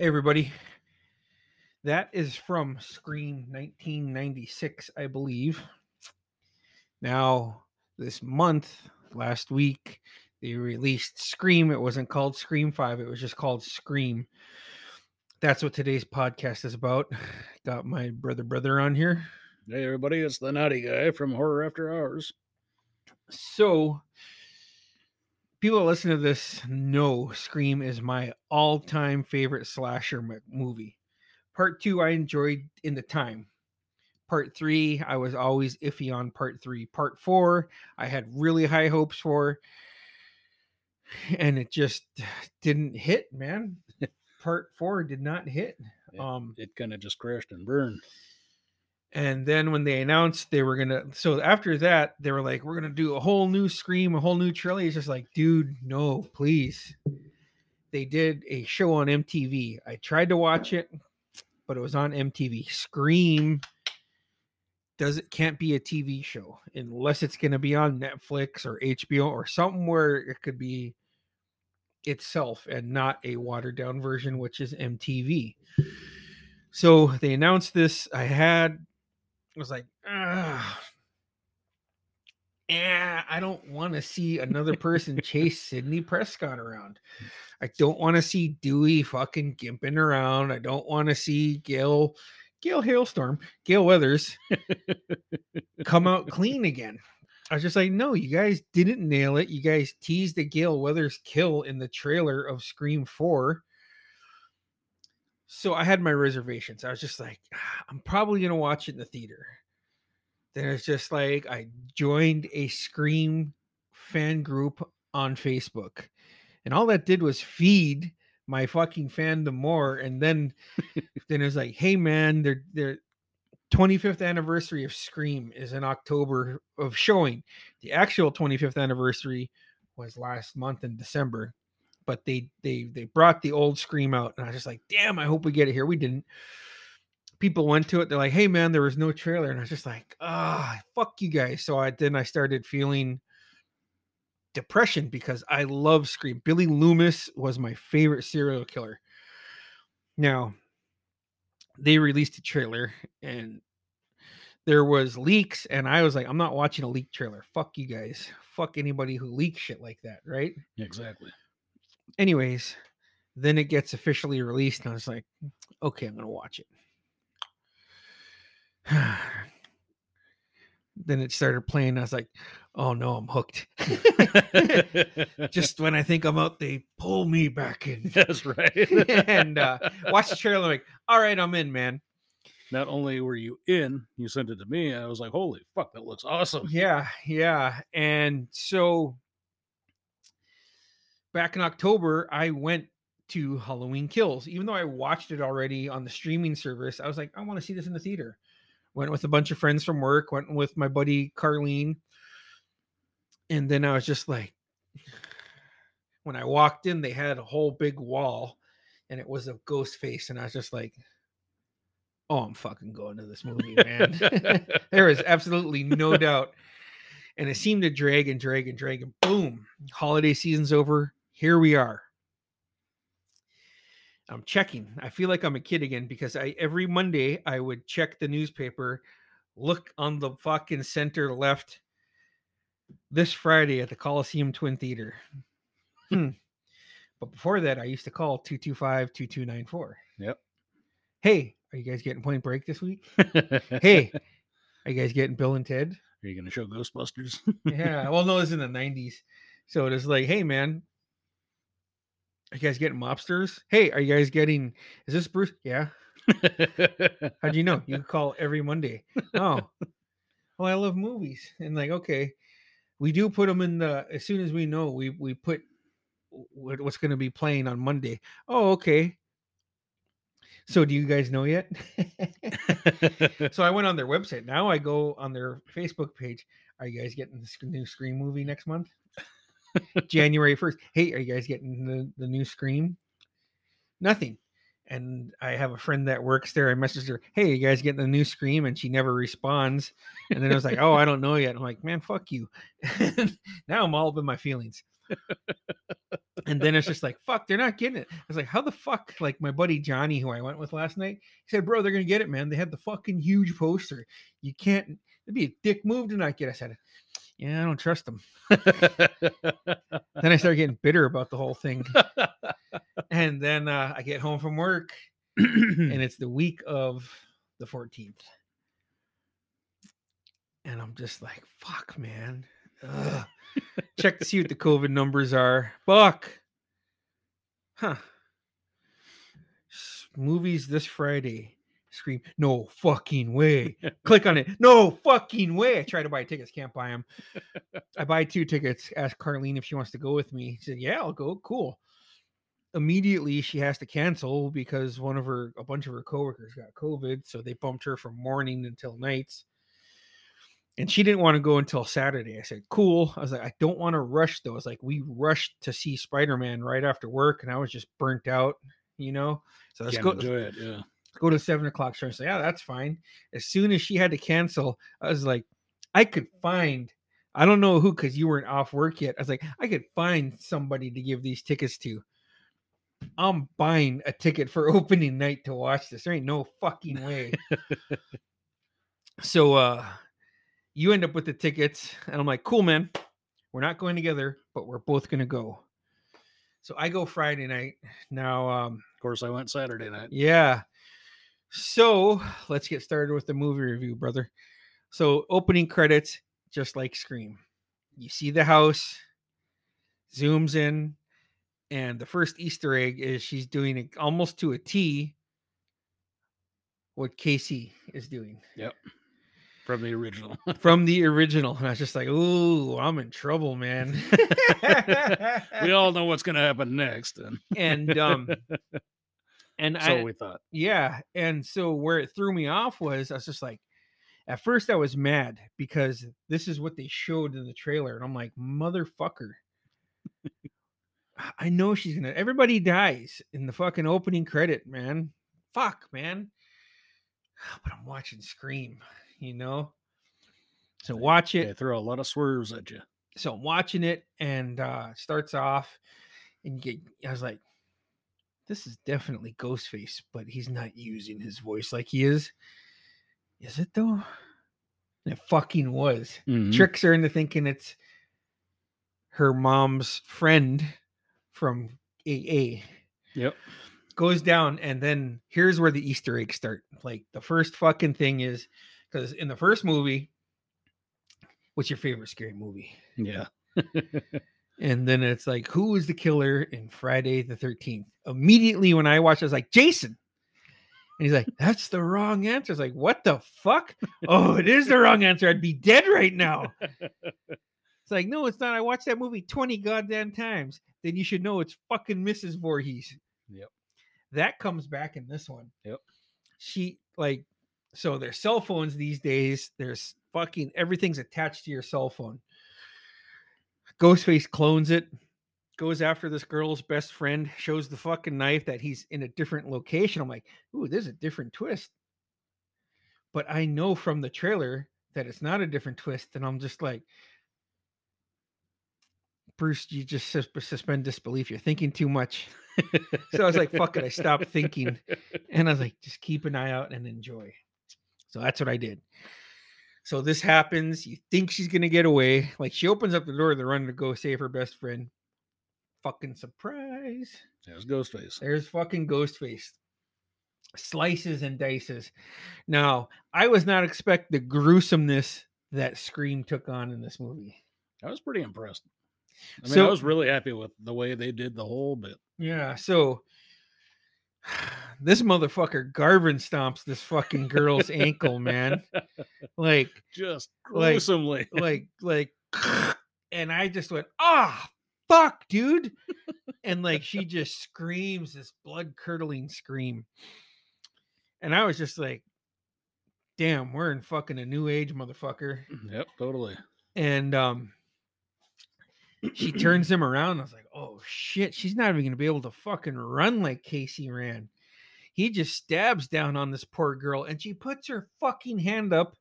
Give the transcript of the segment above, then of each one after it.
Hey, everybody. That is from Scream 1996, I believe. Now, this month, last week, they released Scream. It wasn't called Scream 5, it was just called Scream. That's what today's podcast is about. Got my brother, brother on here. Hey, everybody, it's the naughty guy from Horror After Hours. So, people that listen to this know Scream is my all time favorite slasher movie. Part two, I enjoyed in the time. Part three, I was always iffy on part three. Part four, I had really high hopes for, and it just didn't hit, man. part four did not hit. Yeah. Um, It kind of just crashed and burned. And then when they announced they were gonna, so after that, they were like, "We're gonna do a whole new Scream, a whole new trilogy." It's just like, dude, no, please. They did a show on MTV. I tried to watch it, but it was on MTV. Scream does it can't be a TV show unless it's gonna be on Netflix or HBO or something where it could be itself and not a watered down version, which is MTV. So they announced this. I had was like, ah, yeah, I don't want to see another person chase Sidney Prescott around. I don't want to see Dewey fucking gimping around. I don't want to see Gale, Gale Hailstorm, Gale Weathers come out clean again. I was just like, no, you guys didn't nail it. You guys teased the Gale Weathers kill in the trailer of Scream 4. So I had my reservations. I was just like, "Ah, I'm probably going to watch it in the theater. Then it's just like I joined a Scream fan group on Facebook. And all that did was feed my fucking fandom more. And then then it was like, hey man, they're they're 25th anniversary of Scream is in October of showing. The actual 25th anniversary was last month in December, but they they they brought the old Scream out, and I was just like, damn, I hope we get it here. We didn't. People went to it. They're like, hey man, there was no trailer, and I was just like, ah, fuck you guys. So I then I started feeling depression because I love Scream. Billy Loomis was my favorite serial killer. Now, they released a trailer and there was leaks and I was like, I'm not watching a leak trailer. Fuck you guys. Fuck anybody who leaks shit like that, right? Exactly. Anyways, then it gets officially released and I was like, okay, I'm gonna watch it. then it started playing. I was like, oh no, I'm hooked. Just when I think I'm out, they pull me back in. That's right. and uh, watch the trailer. like, all right, I'm in, man. Not only were you in, you sent it to me. And I was like, holy fuck, that looks awesome. Yeah, yeah. And so back in October, I went to Halloween Kills. Even though I watched it already on the streaming service, I was like, I want to see this in the theater. Went with a bunch of friends from work, went with my buddy Carlene. And then I was just like, when I walked in, they had a whole big wall and it was a ghost face. And I was just like, oh, I'm fucking going to this movie, man. there is absolutely no doubt. And it seemed to drag and drag and drag, and boom, holiday season's over. Here we are. I'm checking. I feel like I'm a kid again because I every Monday I would check the newspaper, look on the fucking center left. This Friday at the Coliseum Twin Theater. Hmm. But before that, I used to call 225 2294. Yep. Hey, are you guys getting Point Break this week? Hey, are you guys getting Bill and Ted? Are you going to show Ghostbusters? yeah. Well, no, it's in the nineties. So it is like, hey man, are you guys getting mobsters? Hey, are you guys getting is this Bruce? Yeah. How'd you know? You call every Monday. Oh. Well, I love movies. And like, okay. We do put them in the as soon as we know we we put what's going to be playing on Monday. Oh, okay. So do you guys know yet? so I went on their website. Now I go on their Facebook page. Are you guys getting this new Scream movie next month? January 1st. Hey, are you guys getting the, the new Scream? Nothing. And I have a friend that works there. I messaged her, Hey, you guys getting the new Scream? And she never responds. And then I was like, Oh, I don't know yet. I'm like, Man, fuck you. now I'm all up in my feelings. and then it's just like, fuck, they're not getting it. I was like, how the fuck? Like my buddy Johnny, who I went with last night, he said, bro, they're gonna get it, man. They had the fucking huge poster. You can't. It'd be a dick move to not get. it. I said, yeah, I don't trust them. then I start getting bitter about the whole thing. and then uh, I get home from work, and it's the week of the 14th. And I'm just like, fuck, man. Ugh. Check to see what the COVID numbers are. Fuck. Huh. Movies this Friday. Scream, no fucking way. Click on it. No fucking way. I try to buy tickets, can't buy them. I buy two tickets. Ask Carlene if she wants to go with me. She said, Yeah, I'll go. Cool. Immediately she has to cancel because one of her a bunch of her coworkers got COVID. So they bumped her from morning until nights and she didn't want to go until Saturday. I said, "Cool." I was like, "I don't want to rush though." It's like we rushed to see Spider Man right after work, and I was just burnt out, you know. So let's Can't go. enjoy it. Yeah. Go to seven o'clock show. and say, "Yeah, that's fine." As soon as she had to cancel, I was like, "I could find." I don't know who because you weren't off work yet. I was like, I could find somebody to give these tickets to. I'm buying a ticket for opening night to watch this. There ain't no fucking way. so uh you end up with the tickets and i'm like cool man we're not going together but we're both to go so i go friday night now um Of course, I went Saturday night. yeah so let's get started with the movie review brother so opening credits just like scream you see the house zooms in and the first easter egg is she's doing it almost to a t what casey is doing Yep. from the original. from the original. And I was just like, ooh, I'm in trouble, man. we all know what's to happen next. And and um and so I we thought. yeah, and so where it threw me off was I was just like at first I was mad because this is what they showed in the trailer and I'm like, motherfucker. I know she's gonna everybody dies in the fucking opening credit, man. Fuck, man. But I'm watching Scream, you know. So watch it. They throw a lot of swerves at you. so I'm watching it and uh starts off and you get I was like, this is definitely Ghostface, but he's not using his voice like he is. Is it though? And it fucking was. Mhm. Tricks her into thinking it's her mom's friend from AA. Yep. Goes down, and then here's where the Easter eggs start. Like the first fucking thing is because in the first movie, what's your favorite scary movie? Yeah. And then it's like, who is the killer in Friday the 13th? Immediately when I watched, I was like, Jason. And he's like, that's the wrong answer. It's like, what the fuck? oh, it is the wrong answer. I'd be dead right now. It's like, no, it's not. I watched that movie 20 goddamn times. Then you should know it's fucking Mrs. Voorhees. Yep. That comes back in this one. Yep. She, like, so there's cell phones these days. There's fucking everything's attached to your cell phone. Ghostface clones it, goes after this girl's best friend, shows the fucking knife that he's in a different location. I'm like, ooh, there's a different twist. But I know from the trailer that it's not a different twist. And I'm just like, Bruce, you just sus- suspend disbelief. You're thinking too much. so I was like, fuck it. I stopped thinking. And I was like, just keep an eye out and enjoy. So that's what I did. So this happens. You think she's gonna get away. Like she opens up the door, they're running to go save her best friend. Fucking surprise. There's Ghostface. There's fucking Ghostface. Slices and dices. Now, I was not expect the gruesomeness that Scream took on in this movie. I was pretty impressed. I mean, So- I was really happy with the way they did the whole bit. Yeah, so this motherfucker Garvin stomps this fucking girl's ankle, man. Like Just Like- gruesomely. like like and I just went, ah fuck, dude. and like she just screams this blood curdling scream. And I was just like, damn, we're in fucking a new age, motherfucker. yep, totally. And um she turns him around. I was like, oh shit, she's not even gonna be able to fucking run like Casey ran. He just stabs down on this poor girl and she puts her fucking hand up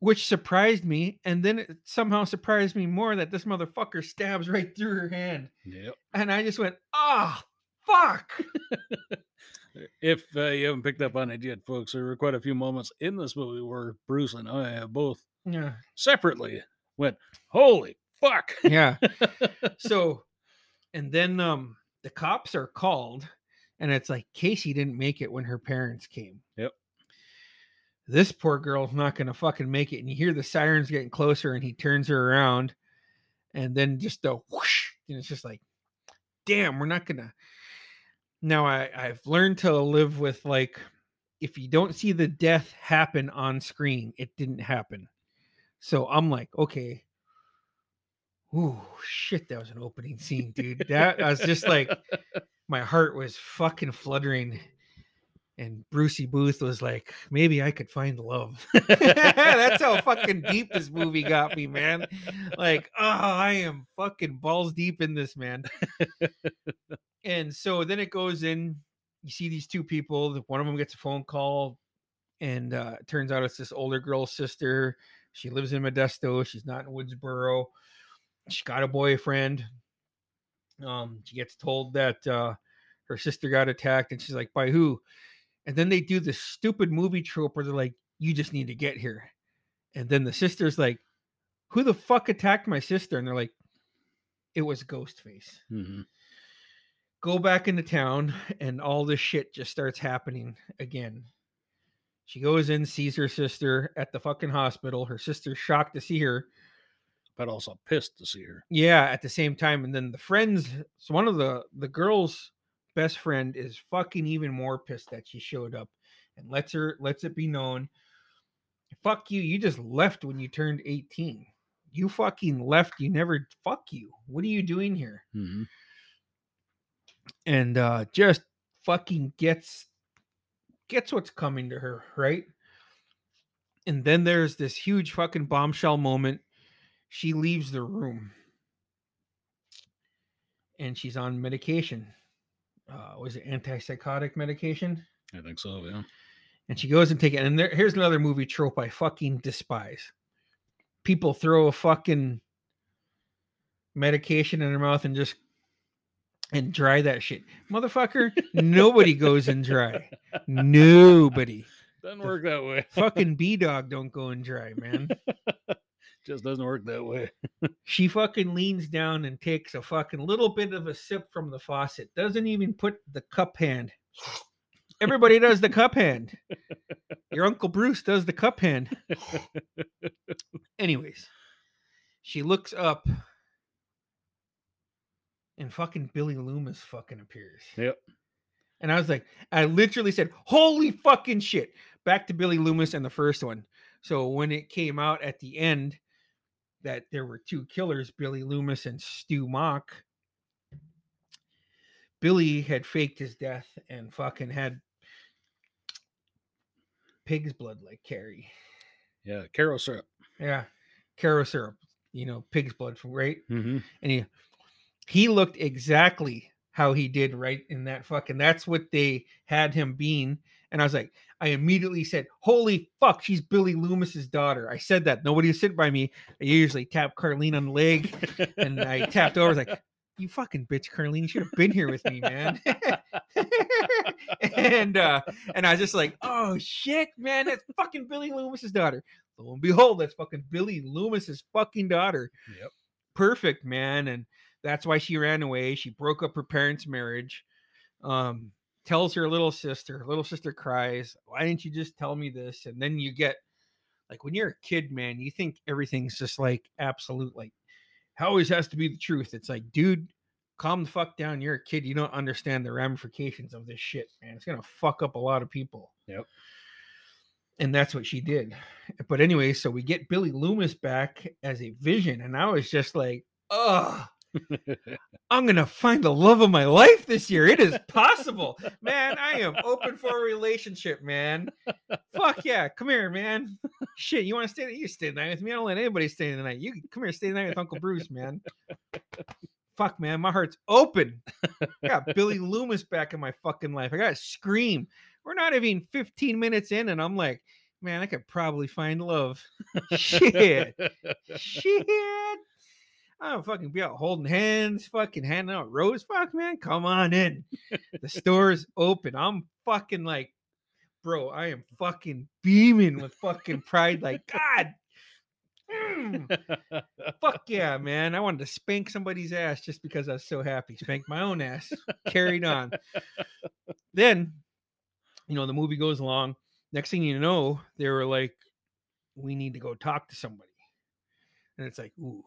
which surprised me. And then it somehow surprised me more that this motherfucker stabs right through her hand. Yep. And I just went, ah, fuck. If uh, you haven't picked up on it yet, folks, there were quite a few moments in this movie where Bruce and I have both Yeah. separately went, "Holy fuck!" Yeah. so, and then um the cops are called, and it's like Casey didn't make it when her parents came. Yep. This poor girl's not gonna fucking make it, and you hear the sirens getting closer, and he turns her around, and then just a whoosh, and it's just like, damn, we're not gonna. Now I I've learned to live with like, if you don't see the death happen on screen, it didn't happen. So I'm like, okay. Ooh, shit, that was an opening scene, dude. That I was just like, my heart was fucking fluttering. And Brucey Booth was like, maybe I could find love. That's how fucking deep this movie got me, man. Like, oh, I am fucking balls deep in this, man. and so then it goes in, you see these two people, one of them gets a phone call, and uh, it turns out it's this older girl's sister. She lives in Modesto. She's not in Woodsboro. She's got a boyfriend. Um, she gets told that uh, her sister got attacked, and she's like, "By who?" And then they do this stupid movie trope where they're like, "You just need to get here," and then the sister's like, "Who the fuck attacked my sister?" And they're like, "It was Ghostface." Mhm. go back into town and all this shit just starts happening again. She goes in, sees her sister at the fucking hospital. Her sister's shocked to see her. But also pissed to see her. Yeah, at the same time. And then the friends, so one of the the girl's best friend is fucking even more pissed that she showed up and lets her lets it be known. Fuck you. You just left when you turned 18. You fucking left. You never fuck you. What are you doing here? Mhm. and uh just fucking gets gets what's coming to her, right? And then there's this huge fucking bombshell moment. She leaves the room and she's on medication. Uh was it antipsychotic medication? I think so. Yeah. And she goes and take it. And there, here's another movie trope I fucking despise. People throw a fucking medication in their mouth and just and dry that shit. Motherfucker, nobody goes and dry. Nobody. Doesn't work that way. Fucking B dog don't go and dry, man. Just doesn't work that way. She fucking leans down and takes a fucking little bit of a sip from the faucet. Doesn't even put the cup hand. Everybody does the cup hand. Your Uncle Bruce does the cup hand. Anyways, she looks up and fucking Billy Loomis fucking appears. Yep. And I was like, I literally said, Holy fucking shit. Back to Billy Loomis and the first one. So when it came out at the end that there were two killers, Billy Loomis and Stu Mock, Billy had faked his death and fucking had pig's blood like Carrie. Yeah. Karo syrup. Yeah. Karo syrup, you know, pig's blood from right. Mm-hmm. And he he looked exactly how he did right in that fucking that's what they had him being. And I was like, I immediately said, Holy fuck, she's Billy Loomis's daughter. I said that. Nobody was sitting by me. I usually tap Carlene on the leg and I tapped over, I was like, You fucking bitch, Carlene. You should have been here with me, man. and uh and I was just like, oh shit, man, that's fucking Billy Loomis's daughter. Lo and behold, that's fucking Billy Loomis's fucking daughter. Yep. Perfect, man. And that's why she ran away. She broke up her parents' marriage. Um, tells her little sister, little sister cries, Why didn't you just tell me this? And then you get like when you're a kid, man, you think everything's just like absolute, like always has to be the truth. It's like, dude, calm the fuck down. You're a kid. You don't understand the ramifications of this shit, man. It's gonna fuck up a lot of people. Yep. And that's what she did. But anyway, so we get Billy Loomis back as a vision, and I was just like, ugh. I'm gonna find the love of my life this year. It is possible, man. I am open for a relationship, man. Fuck yeah, come here, man. Shit, you want to stay? You stay the night with me. I don't let anybody stay the night. You come here, stay the night with Uncle Bruce, man. Fuck, man, my heart's open. I got Billy Loomis back in my fucking life. I got scream. We're not even 15 minutes in, and I'm like, man, I could probably find love. Shit. Shit. I don't fucking be out holding hands, fucking handing out rose. Fuck, man, come on in. The store's open. I'm fucking like, bro, I am fucking beaming with fucking pride. Like, God, mm, fuck yeah, man. I wanted to spank somebody's ass just because I was so happy. Spank my own ass. Carried on. Then, you know, the movie goes along. Next thing you know, they were like, we need to go talk to somebody. And it's like, ooh,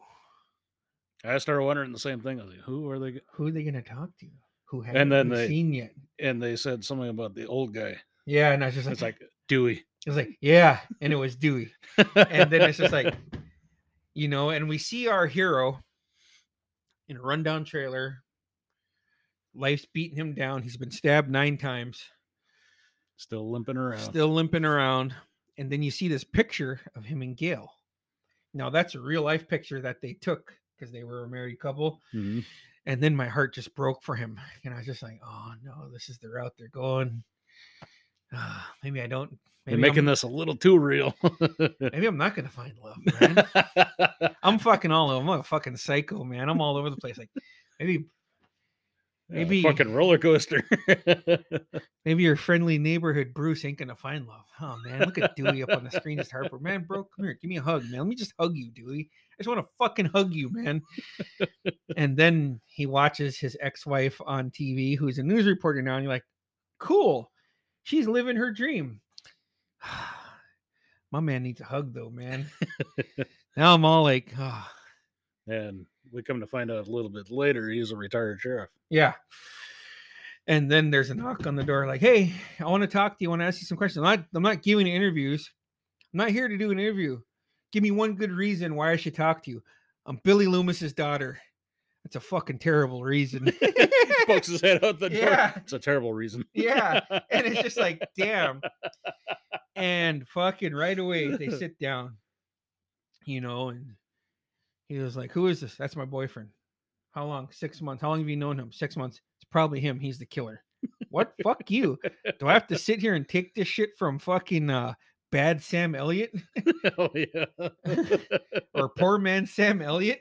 I started wondering the same thing. I was like, who are they? who are they going to talk to? Who haven't then they- seen yet? And they said something about the old guy. Yeah, and I was just like, It's like Dewey. I was like, yeah, and it was Dewey. and then it's just like, you know, and we see our hero in a rundown trailer. Life's beating him down. He's been stabbed nine times, still limping around. still limping around. And then you see this picture of him and Gale. Now that's a real life picture that they took because they were a married couple. Mhm. And then my heart just broke for him. And I was just like, oh no, this is the route they're going. Ah, maybe I don't. They're making I'm, this a little too real. maybe I'm not gonna find love, man. I'm fucking all over. I'm a fucking psycho, man. I'm all over the place. Like maybe Maybe- fucking roller coaster. maybe your friendly neighborhood Bruce ain't gonna find love. Oh man, look at Dewey up on the screen just Harper. Man, bro, come here, give me a hug, man. Let me just hug you, Dewey. I just want to fucking hug you, man. and then he watches his ex-wife on TV, who's a news reporter now, and you're like, cool. She's living her dream. My man needs a hug though, man. now I'm all like, oh, and we come to find out a little bit later he's a retired sheriff. Yeah. And then there's a knock on the door, like, "Hey, I want to talk to you. I want to ask you some questions. I'm not, I'm not giving interviews. I'm not here to do an interview. Give me one good reason why I should talk to you. I'm Billy Loomis's daughter. That's a fucking terrible reason. Pokes his head out the door. Yeah. It's a terrible reason. yeah, and it's just like, damn. And fucking right away they sit down, you know, and he was like, "Who is this? That's my boyfriend. How long? Six months. How long have you known him? Six months. It's probably him. He's the killer. What? Fuck you. Do I have to sit here and take this shit from fucking uh, bad Sam Elliott oh yeah. or poor man Sam Elliott?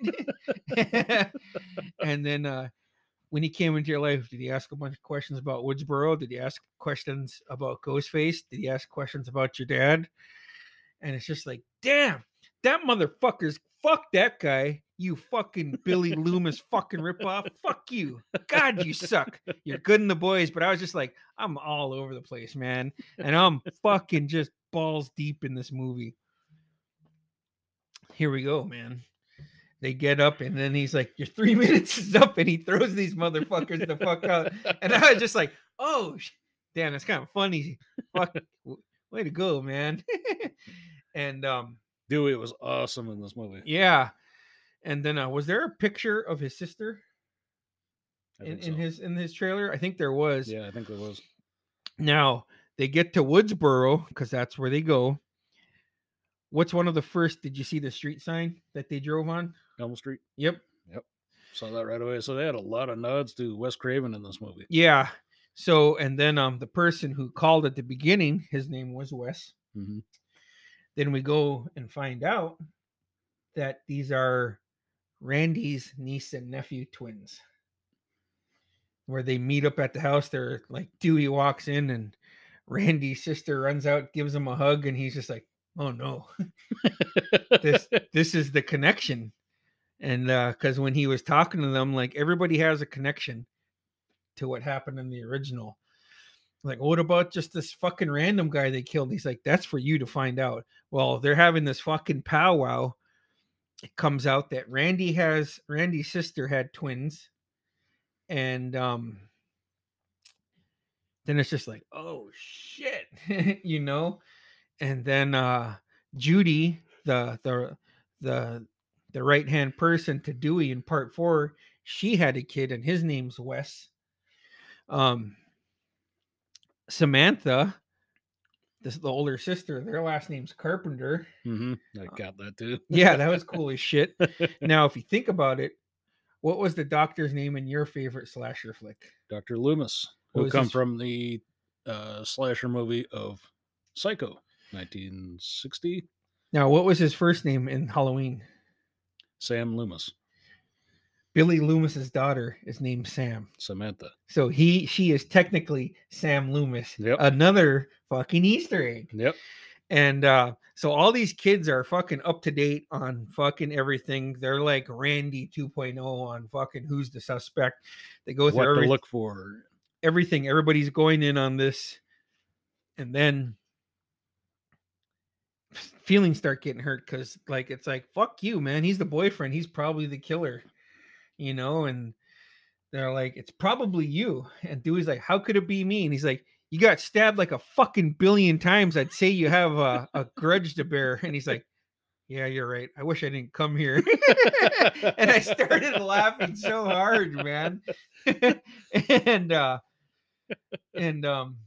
and then uh, when he came into your life, did he ask a bunch of questions about Woodsboro? Did he ask questions about Ghostface? Did he ask questions about your dad? And it's just like, damn, that motherfucker's fuck that guy. You fucking Billy Loomis fucking ripoff. Fuck you. God, you suck. You're good in the boys, but I was just like, I'm all over the place, man. And I'm fucking just balls deep in this movie. Here we go, man. They get up and then he's like, Your three minutes is up, and he throws these motherfuckers the fuck out. And I was just like, Oh damn, that's kind of funny. Fuck way to go, man. and um, Dewey was awesome in this movie. yeah. And then uh, was there a picture of his sister in, think in his in his trailer? I think there was. Yeah, I think there was. Now they get to Woodsboro because that's where they go. What's one of the first? Did you see the street sign that they drove on? Elm Street. Yep. Yep. Saw that right away. So they had a lot of nods to Wes Craven in this movie. Yeah. So and then um the person who called at the beginning, his name was Wes. hmm Then we go and find out that these are Randy's niece and nephew twins. Where they meet up at the house, they're like Dewey walks in and Randy's sister runs out, gives him a hug, and he's just like, "Oh no, this this is the connection." And uh because when he was talking to them, like everybody has a connection to what happened in the original. Like, what about just this fucking random guy they killed? He's like, that's for you to find out. Well, they're having this fucking powwow. It comes out that Randy has Randy's sister had twins, and um, then it's just like, oh shit, you know. And then uh, Judy, the the the the right hand person to Dewey in part four, she had a kid, and his name's Wes. Um, Samantha, this the older sister, their last name's Carpenter. hmm I got that too. Yeah, that was cool as shit. Now, if you think about it, what was the doctor's name in your favorite slasher flick? Dr. Loomis, who come his- from the uh, slasher movie of Psycho. 1960. Now, what was his first name in Halloween? Sam Loomis, Billy Loomis's daughter is named Sam. Samantha. So he she is technically Sam Loomis. Yep. Another fucking Easter egg. Yep. And uh so all these kids are fucking up to date on fucking everything. They're like Randy 2.0 on fucking who's the suspect. They go through What to look for. everything. Everybody's going in on this. And then feelings start getting hurt because like it's like fuck you man he's the boyfriend he's probably the killer you know and they're like it's probably you. And dewey's like how could it be me? And he's like you got stabbed like a fucking billion times. I'd say you have a, a grudge to bear. And he's like yeah you're right. I wish i didn't come here. And i started laughing so hard man. And uh and um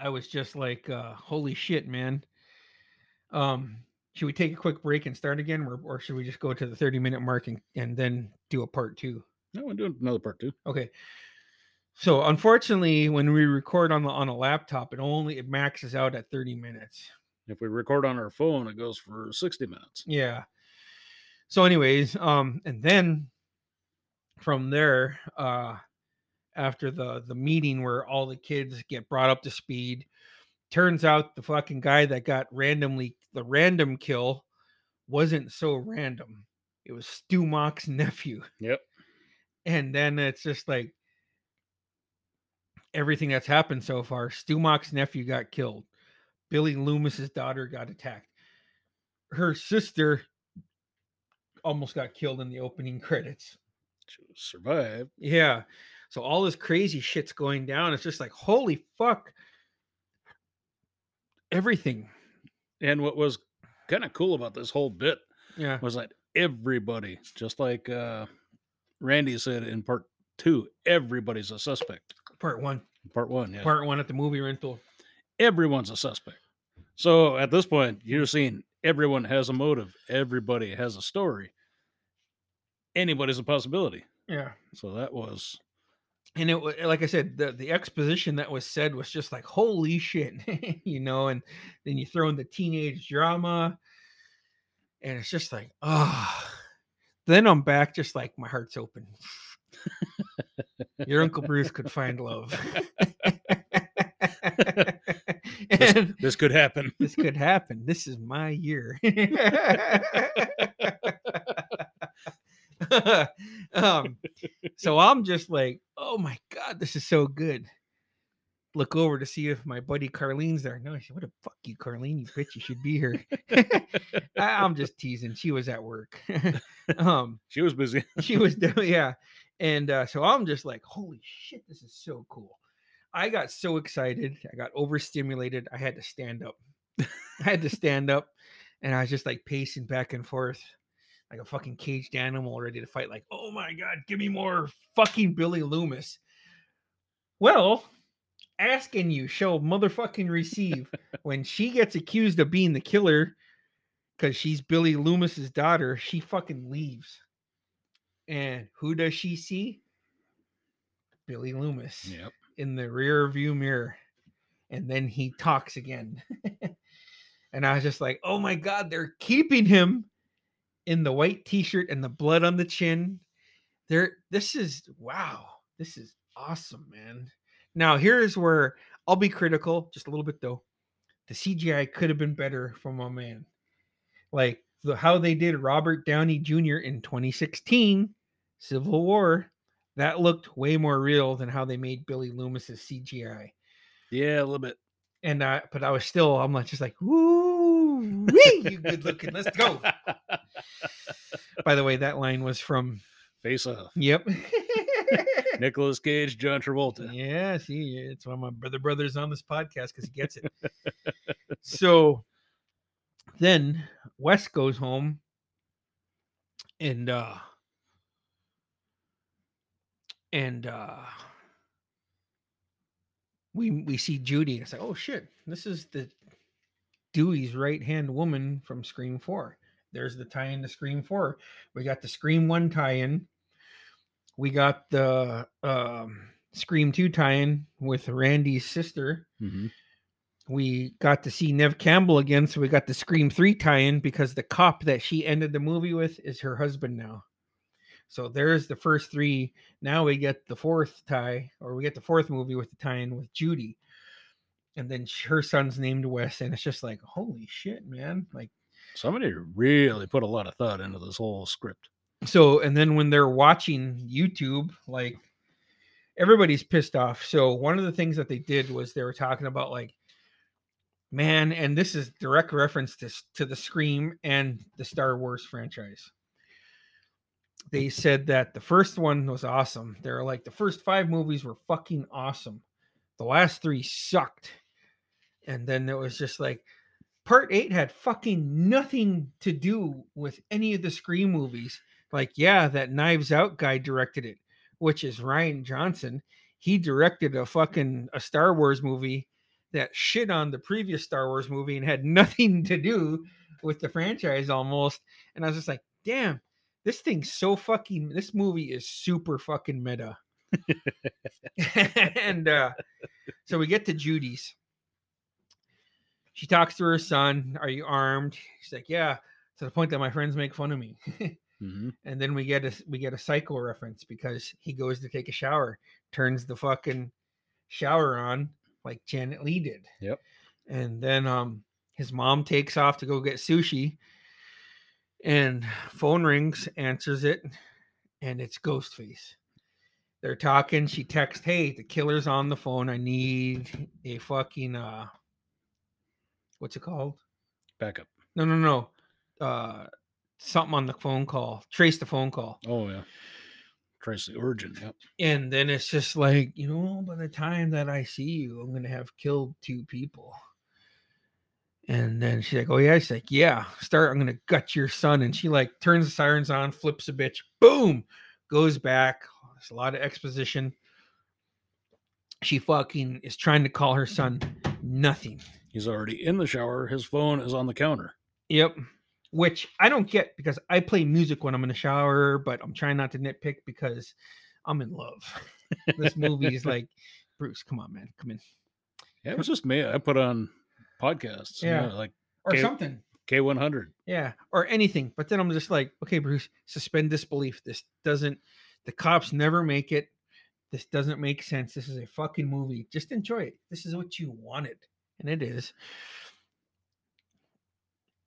I was just like, uh, holy shit, man. Um, should we take a quick break and start again, or, or should we just go to the 30 minute mark and, and then do a part two? No, we're doing another part two. Okay. So unfortunately, when we record on the on a laptop, it only it maxes out at 30 minutes. If we record on our phone, it goes for 60 minutes. Yeah. So, anyways, um, and then from there, uh, after the the meeting where all the kids get brought up to speed, turns out the fucking guy that got randomly the random kill wasn't so random. It was Stu Mock's nephew, Yep. and then it's just like everything that's happened so far. Stu Mock's nephew got killed. Billy Loomis's daughter got attacked. Her sister almost got killed in the opening credits. She survived. Yeah. So all this crazy shit's going down. It's just like, holy fuck. Everything. And what was kind of cool about this whole bit Yeah. was that everybody, just like uh, Randy said in part two, everybody's a suspect. Part one. Part one, yeah. Part one at the movie rental. Everyone's a suspect. So at this point, you're seeing everyone has a motive, everybody has a story, anybody's a possibility. Yeah. So that was And it wa- like I said, the, the exposition that was said was just like, holy shit, you know, and then you throw in the teenage drama, and it's just like, ah. Then I'm back, just like my heart's open. Your Uncle Bruce could find love. and this could happen. this could happen. This is my year. um, so I'm just like, oh my god, this is so good. Look over to see if my buddy Carlene's there. No, I said, what the fuck you, Carlene? You bitch, you should be here. I- I'm just teasing. She was at work. um, She was busy. she was yeah and uh, so i'm just like holy shit this is so cool i got so excited i got overstimulated i had to stand up i had to stand up and i was just like pacing back and forth like a fucking caged animal ready to fight like oh my god give me more fucking billy loomis well ask and you shall motherfucking receive when she gets accused of being the killer because she's billy loomis's daughter she fucking leaves and who does she see? Billy Loomis Yep. in the rear view mirror. And then he talks again. and I was just like, oh my God, they're keeping him in the white t shirt and the blood on the chin. There, this is wow, this is awesome, man. Now, here's where I'll be critical just a little bit though. The CGI could have been better for my man. Like the how they did Robert Downey Jr. in 2016 Civil War, that looked way more real than how they made Billy Loomis's CGI. Yeah, a little bit. And I, but I was still, I'm like, just like, woo, you good looking, let's go. By the way, that line was from, Face off. yep. Nicolas Cage, John Travolta. Yeah, see, it's why my brother brother's on this podcast because he gets it. so then Wes goes home and uh and uh we we see Judy and it's like, oh shit, this is the Dewey's right hand woman from Scream 4. There's the tie in to Scream 4. We got the Scream 1 tie in. We got the um Scream 2 tie-in with Randy's sister. Mhm. We got to see Neve Campbell again, so we got the Scream 3 tie-in because the cop that she ended the movie with is her husband now. So there's the first three. Now we get the fourth tie, or we get the fourth movie with the tie-in with Judy. And then her son's named Wes, and it's just like, holy shit, man. Like Somebody really put a lot of thought into this whole script. so and then when they're watching youtube like everybody's pissed off. So one of the things that they did was they were talking about like man and this is direct reference to, to the scream and the star wars franchise. They said that the first one was awesome. They're like the first five movies were fucking awesome. The last three sucked. And then it was just like part eight had fucking nothing to do with any of the scream movies. Like yeah that knives out guy directed it which is rian johnson. He directed a fucking a star wars movie that shit on the previous star wars movie and had nothing to do with the franchise almost. And i was just like damn this thing's so fucking this movie is super fucking meta. And uh so we get to judy's she talks to her son are you armed she's like yeah to the point that my friends make fun of me Mhm. and then we get a we get a psycho reference because he goes to take a shower, turns the fucking shower on like Janet Leigh did. Yep. And then um his mom takes off to go get sushi and phone rings, answers it, and it's Ghostface. They're talking, she texts, "Hey, the killer's on the phone. I need a fucking uh what's it called? Backup. No, no, no. Uh something on the phone call. Trace the phone call. Oh yeah. Trace the origin. Yep. And then it's just like, you know, by the time that I see you, I'm gonna have killed two people. And then she's like, Oh yeah, she's like, Yeah, start, I'm gonna gut your son. And she like turns the sirens on, flips a bitch, boom, goes back. There's a lot of exposition. She fucking is trying to call her son nothing. He's already in the shower. His phone is on the counter. Yep. Which I don't get because I play music when I'm in the shower, but I'm trying not to nitpick because I'm in love. this movie is like, Bruce, come on, man, come in. Yeah, it was just me. I put on podcasts. Yeah. like Or Okay. something. K100. Yeah. Or anything. But then I'm just like, okay, Bruce, suspend disbelief. This doesn't, the cops never make it. This doesn't make sense. This is a fucking movie. Just enjoy it. This is what you wanted. And it is.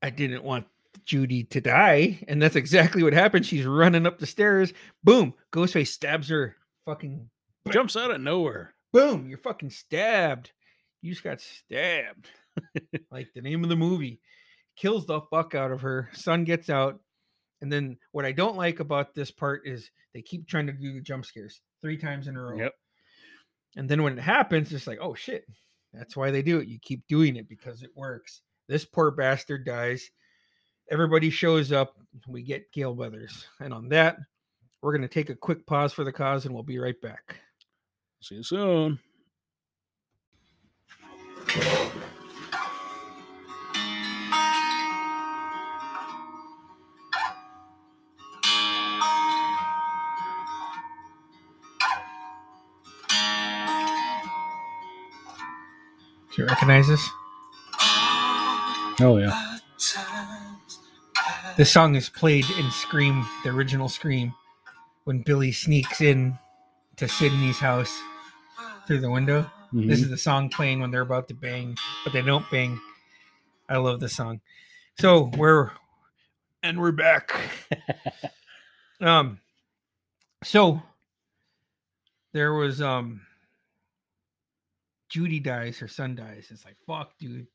I didn't want Judy to die. And that's exactly what happened. She's running up the stairs. Boom. Ghostface stabs her. Fucking Jumps out of nowhere. boom. You're fucking stabbed. You just got stabbed. like the name of the movie. Kills the fuck out of her. Son gets out. And then what I don't like about this part is they keep trying to do the jump scares three times in a row. Yep. And then when it happens, it's like, oh shit. That's why they do it. You keep doing it because it works. This poor bastard dies. Everybody shows up. We get Gale Weathers. And on that, we're going to take a quick pause for the cause and we'll be right back. See you soon. Do you recognize this? Oh yeah. This song is played in Scream, the original Scream, when Billy sneaks in to Sidney's house through the window. This Mhm. is the song playing when they're about to bang, but they don't bang. I love this song. So we're and we're back. um so there was um Judy dies, her son dies. It's like fuck, dude.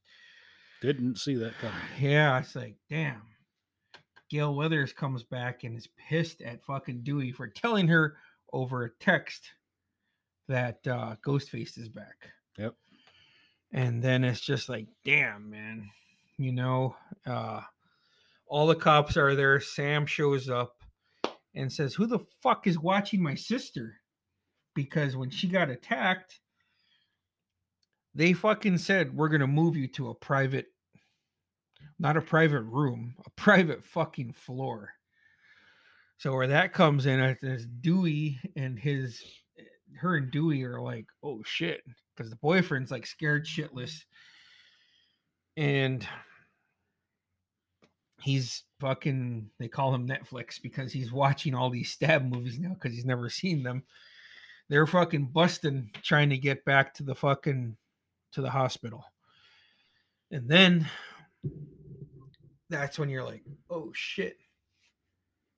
Didn't see that coming. Yeah, it's like, damn. Gale Weathers comes back and is pissed at fucking Dewey for telling her over a text that uh, Ghostface is back. Yep. And then it's just like, damn, man. You know, uh, all the cops are there. Sam shows up and says, Who the fuck is watching my sister? Because when she got attacked, they fucking said, We're to move you to a private not a private room, a private fucking floor. So where that comes in is Dewey and his her and Dewey are like, oh shit, because the boyfriend's like scared shitless, and he's fucking. They call him Netflix because he's watching all these stab movies now because he's never seen them. They're fucking busting trying to get back to the fucking to the hospital, and then that's when you're like, oh shit.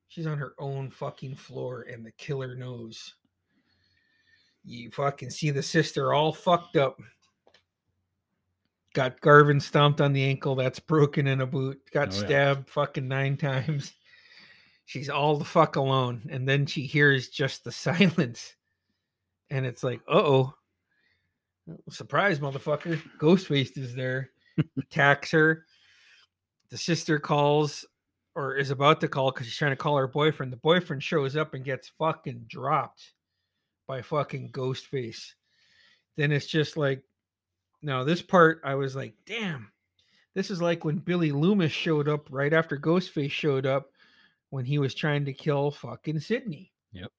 She's on her own fucking floor and the killer knows. You fucking see the sister all fucked up. Got Garvin stomped on the ankle. That's broken in a boot. Got Oh, yeah. stabbed fucking nine times. She's all the fuck alone. And then she hears just the silence. And it's like, uh oh. Surprise, motherfucker. Ghostface is there. Attacks her. The sister calls or is about to call because she's trying to call her boyfriend. The boyfriend shows up and gets fucking dropped by fucking Ghostface. Then it's just like, now this part I was like, damn, this is like when Billy Loomis showed up right after Ghostface showed up when he was trying to kill fucking Sidney. Yep.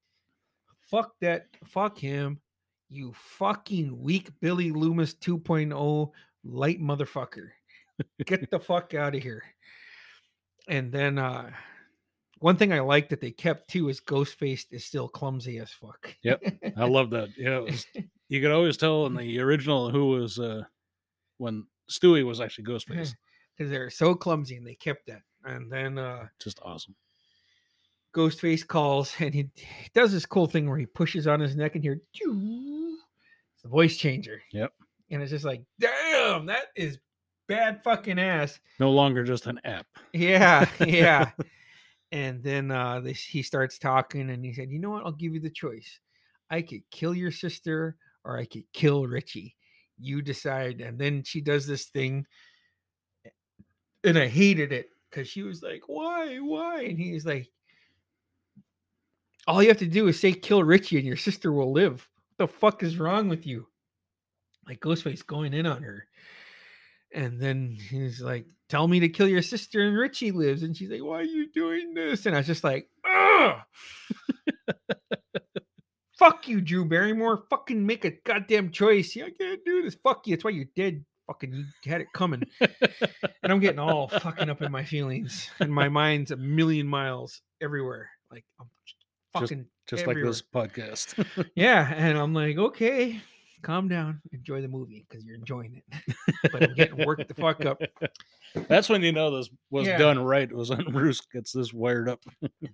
Fuck that. Fuck him. You fucking weak Billy Loomis 2.0 light motherfucker. Get the fuck out of here. And then uh one thing I like that they kept too is Ghostface is still clumsy as fuck. Yep. I love that. Yeah, was, you could always tell in the original who was uh when Stewie was actually Ghostface. Because they're so clumsy and they kept that. And then uh Just awesome. Ghostface calls and he, he does this cool thing where he pushes on his neck and here it's the voice changer. Yep. And it's just like, damn, that is bad fucking ass. No longer just an app. Yeah, yeah. and then uh this, he starts talking and he said, You know what? I'll give you the choice. I could kill your sister or I could kill Richie. You decide. And then she does this thing. And I hated it because she was like, Why? Why? And he's like, All you have to do is say kill Richie and your sister will live. The fuck is wrong with you? Like Ghostface going in on her. And then he's like, Tell me to kill your sister and Richie lives. And she's like, Why are you doing this? And I was just like, Ugh. Fuck you, Drew Barrymore. Fucking make a goddamn choice. Yeah, I can't do this. Fuck you. That's why you're dead. Fucking you had it coming. and I'm getting all fucking up in my feelings. And my mind's a million miles everywhere. Like I'm fucking Just like this podcast. yeah. And I'm like, okay, calm down. Enjoy the movie because you're enjoying it. but I'm getting worked the fuck up. That's when you know this was Yeah. done right. It Was when Bruce gets this wired up.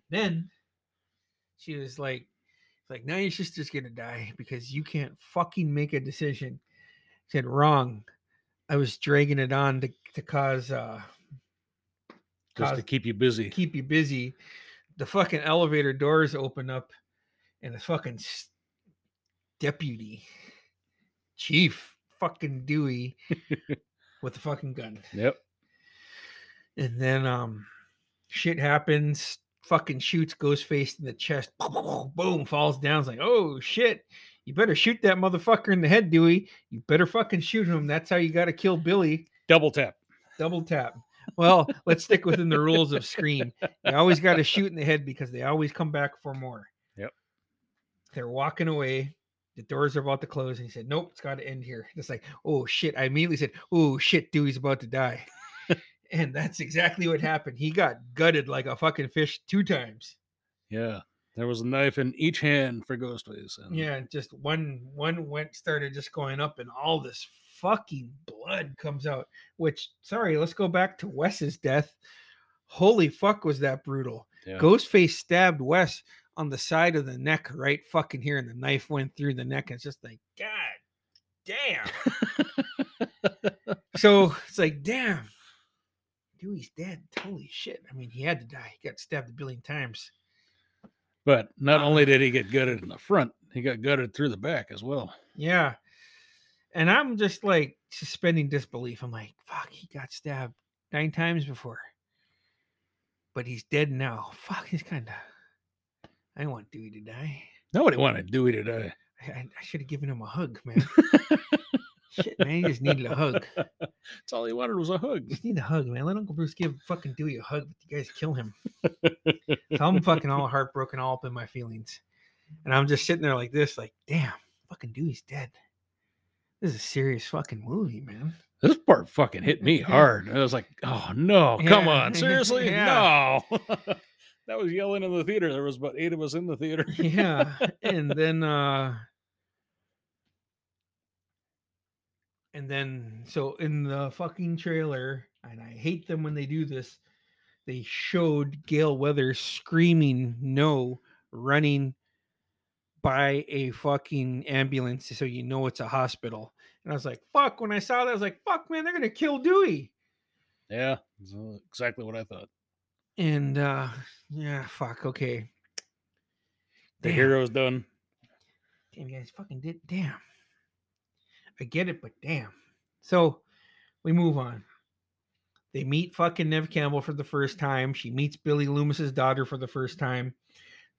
then she was like, like now your sister's gonna die because you can't fucking make a decision. said wrong. I was dragging it on to to cause uh Just to keep you busy. keep you busy. The fucking elevator doors open up, and the fucking deputy chief fucking Dewey with the fucking gun. Yep. And then um shit happens, fucking shoots Ghostface in the chest, boom, falls down. It's like, oh shit. You better shoot that motherfucker in the head, Dewey. You better fucking shoot him. That's how you gotta kill Billy. Double tap. Double tap. Well, let's stick within the rules of Scream. They always gotta shoot in the head because they always come back for more. Yep. They're walking away. The doors are about to close, and he said, Nope, it's got to end here. It's like, Oh shit. I immediately said, Oh shit, Dewey's about to die. and that's exactly what happened. He got gutted like a fucking fish two times. Yeah. There was a knife in each hand for Ghostface. And Yeah, just one one went started just going up, and all this fucking blood comes out. Which, sorry, let's go back to Wes's death. Holy fuck, was that brutal? yeah. Ghostface stabbed Wes on the side of the neck, right fucking here, and the knife went through the neck. And it's just like, God damn. so it's like, damn. Dewey's dead. Holy shit. I mean, he had to die. He got stabbed a billion times. But not Uh, only did he get gutted in the front, he got gutted through the back as well. Yeah. And I'm just like suspending disbelief. I'm like, fuck, he got stabbed nine times before. But he's dead now. Fuck, he's kind of. I don't want Dewey to die. Nobody wanted Dewey to die. I, I, I should have given him a hug, man. Shit, man, he just needed a hug. That's all he wanted was a hug. Just need a hug, man. Let Uncle Bruce give fucking Dewey a hug, but you guys kill him. So I'm fucking all heartbroken, all up in my feelings. And I'm just sitting there like this, like, damn, fucking Dewey's dead. This is a serious fucking movie, man. This part fucking hit me hard. I was like, oh no, come on, seriously? No. that was yelling in the theater. There was about eight of us in the theater. yeah and then uh and then so in the fucking trailer and i hate them when they do this they showed Gale Weather screaming no running by a fucking ambulance so you know it's a hospital and i was like fuck when i saw that i was like fuck man they're gonna kill dewey yeah, exactly what I thought. and uh yeah fuck okay The Damn. hero's done. Damn, you guys fucking did. Damn. I get it, but damn. So we move on. They meet fucking Neve Campbell for the first time. She meets Billy Loomis's daughter for the first time.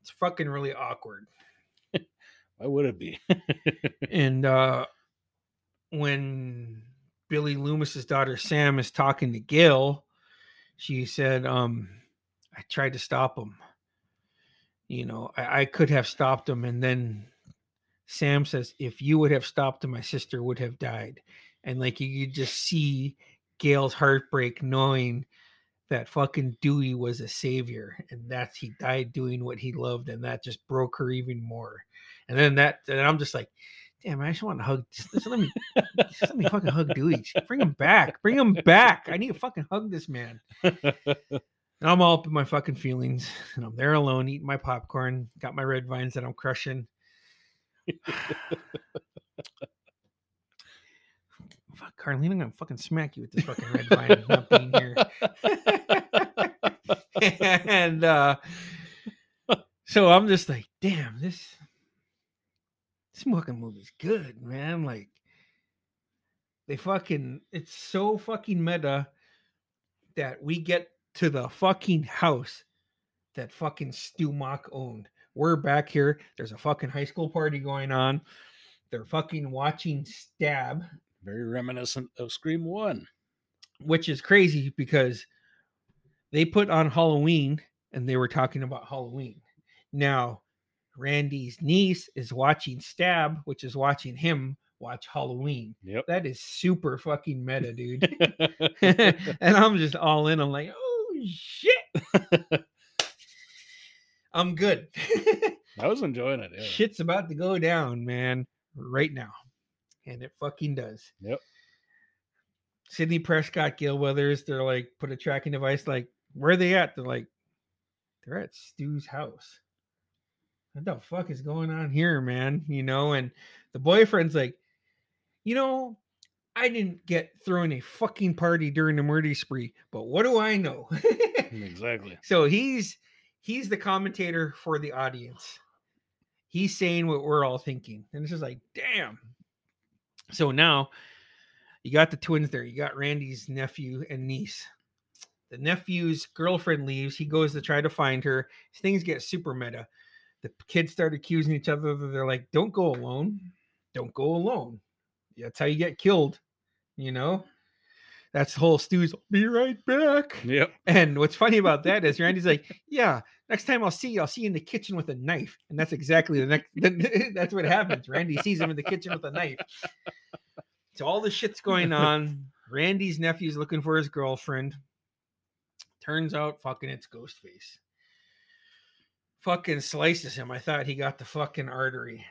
It's fucking really awkward. Why would it be? And uh when Billy Loomis's daughter Sam is talking to Gale, she said, um, I tried to stop him. You know, I, I could have stopped him. And then Sam says, if you would have stopped him, my sister would have died. And like you could just see Gale's heartbreak knowing that fucking Dewey was a savior and that he died doing what he loved. And that just broke her even more. And then that, and I'm just like, damn, I just want to hug. Just, just let me, just let me fucking hug Dewey. Just bring him back. Bring him back. I need to fucking hug this man. And I'm all up in my fucking feelings, and I'm there alone eating my popcorn. Got my red vines that I'm crushing. Carlene, I'm gonna fucking smack you with this fucking red vine not being here. and uh so I'm just like, damn, this this fucking movie's good, man. Like they fucking it's so fucking meta that we get to the fucking house that fucking Stu Macher owned. We're back here. There's a fucking high school party going on. They're fucking watching Stab, Very reminiscent of Scream 1. which is crazy because they put on Halloween and they were talking about Halloween. Now, Randy's niece is watching Stab, which is watching him watch Halloween. Yep. That is super fucking meta, dude. and I'm just all in. I'm like, oh shit. I'm good. I was enjoying it. Yeah. Shit's about to go down, man, right now. And it fucking does. Yep. Sidney Prescott, Gale Weathers, they're like, put a tracking device, like, where are they at? They're like, they're at Stu's house. What the fuck is going on here, man? You know, and the boyfriend's like, you know, I didn't get thrown a fucking party during the murder spree, but what do I know? Mm, exactly. so he's he's the commentator for the audience. He's saying what we're all thinking. And it's just like, damn. So now you got the twins there. You got Randy's nephew and niece. The nephew's girlfriend leaves. He goes to try to find her. Things get super meta. The kids start accusing each other. They're like, don't go alone. Don't go alone. That's how you get killed. You know? That's the whole Stu's be right back. Yep. And what's funny about that is Randy's like, "Yeah, next time I'll see you, I'll see you in the kitchen with a knife." And that's exactly the next. that's what happens. Randy sees him in the kitchen with a knife. So all the shit's going on. Randy's nephew's looking for his girlfriend. Turns out, fucking, it's Ghostface. Fucking slices him. I thought he got the fucking artery.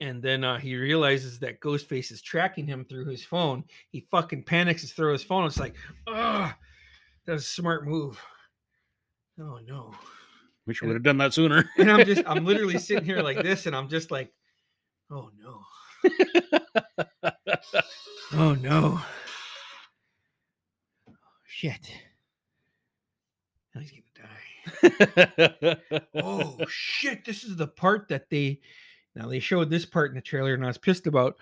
And then uh, he realizes that Ghostface is tracking him through his phone. He fucking panics and throws his phone. It's like, ah, that's a smart move. Oh no. Wish we would have done that sooner. And I'm just, I'm literally sitting here like this, and I'm just like, oh no. oh no. Shit. Now he's gonna die. oh shit this is the part that they now they showed this part in the trailer and i was pissed about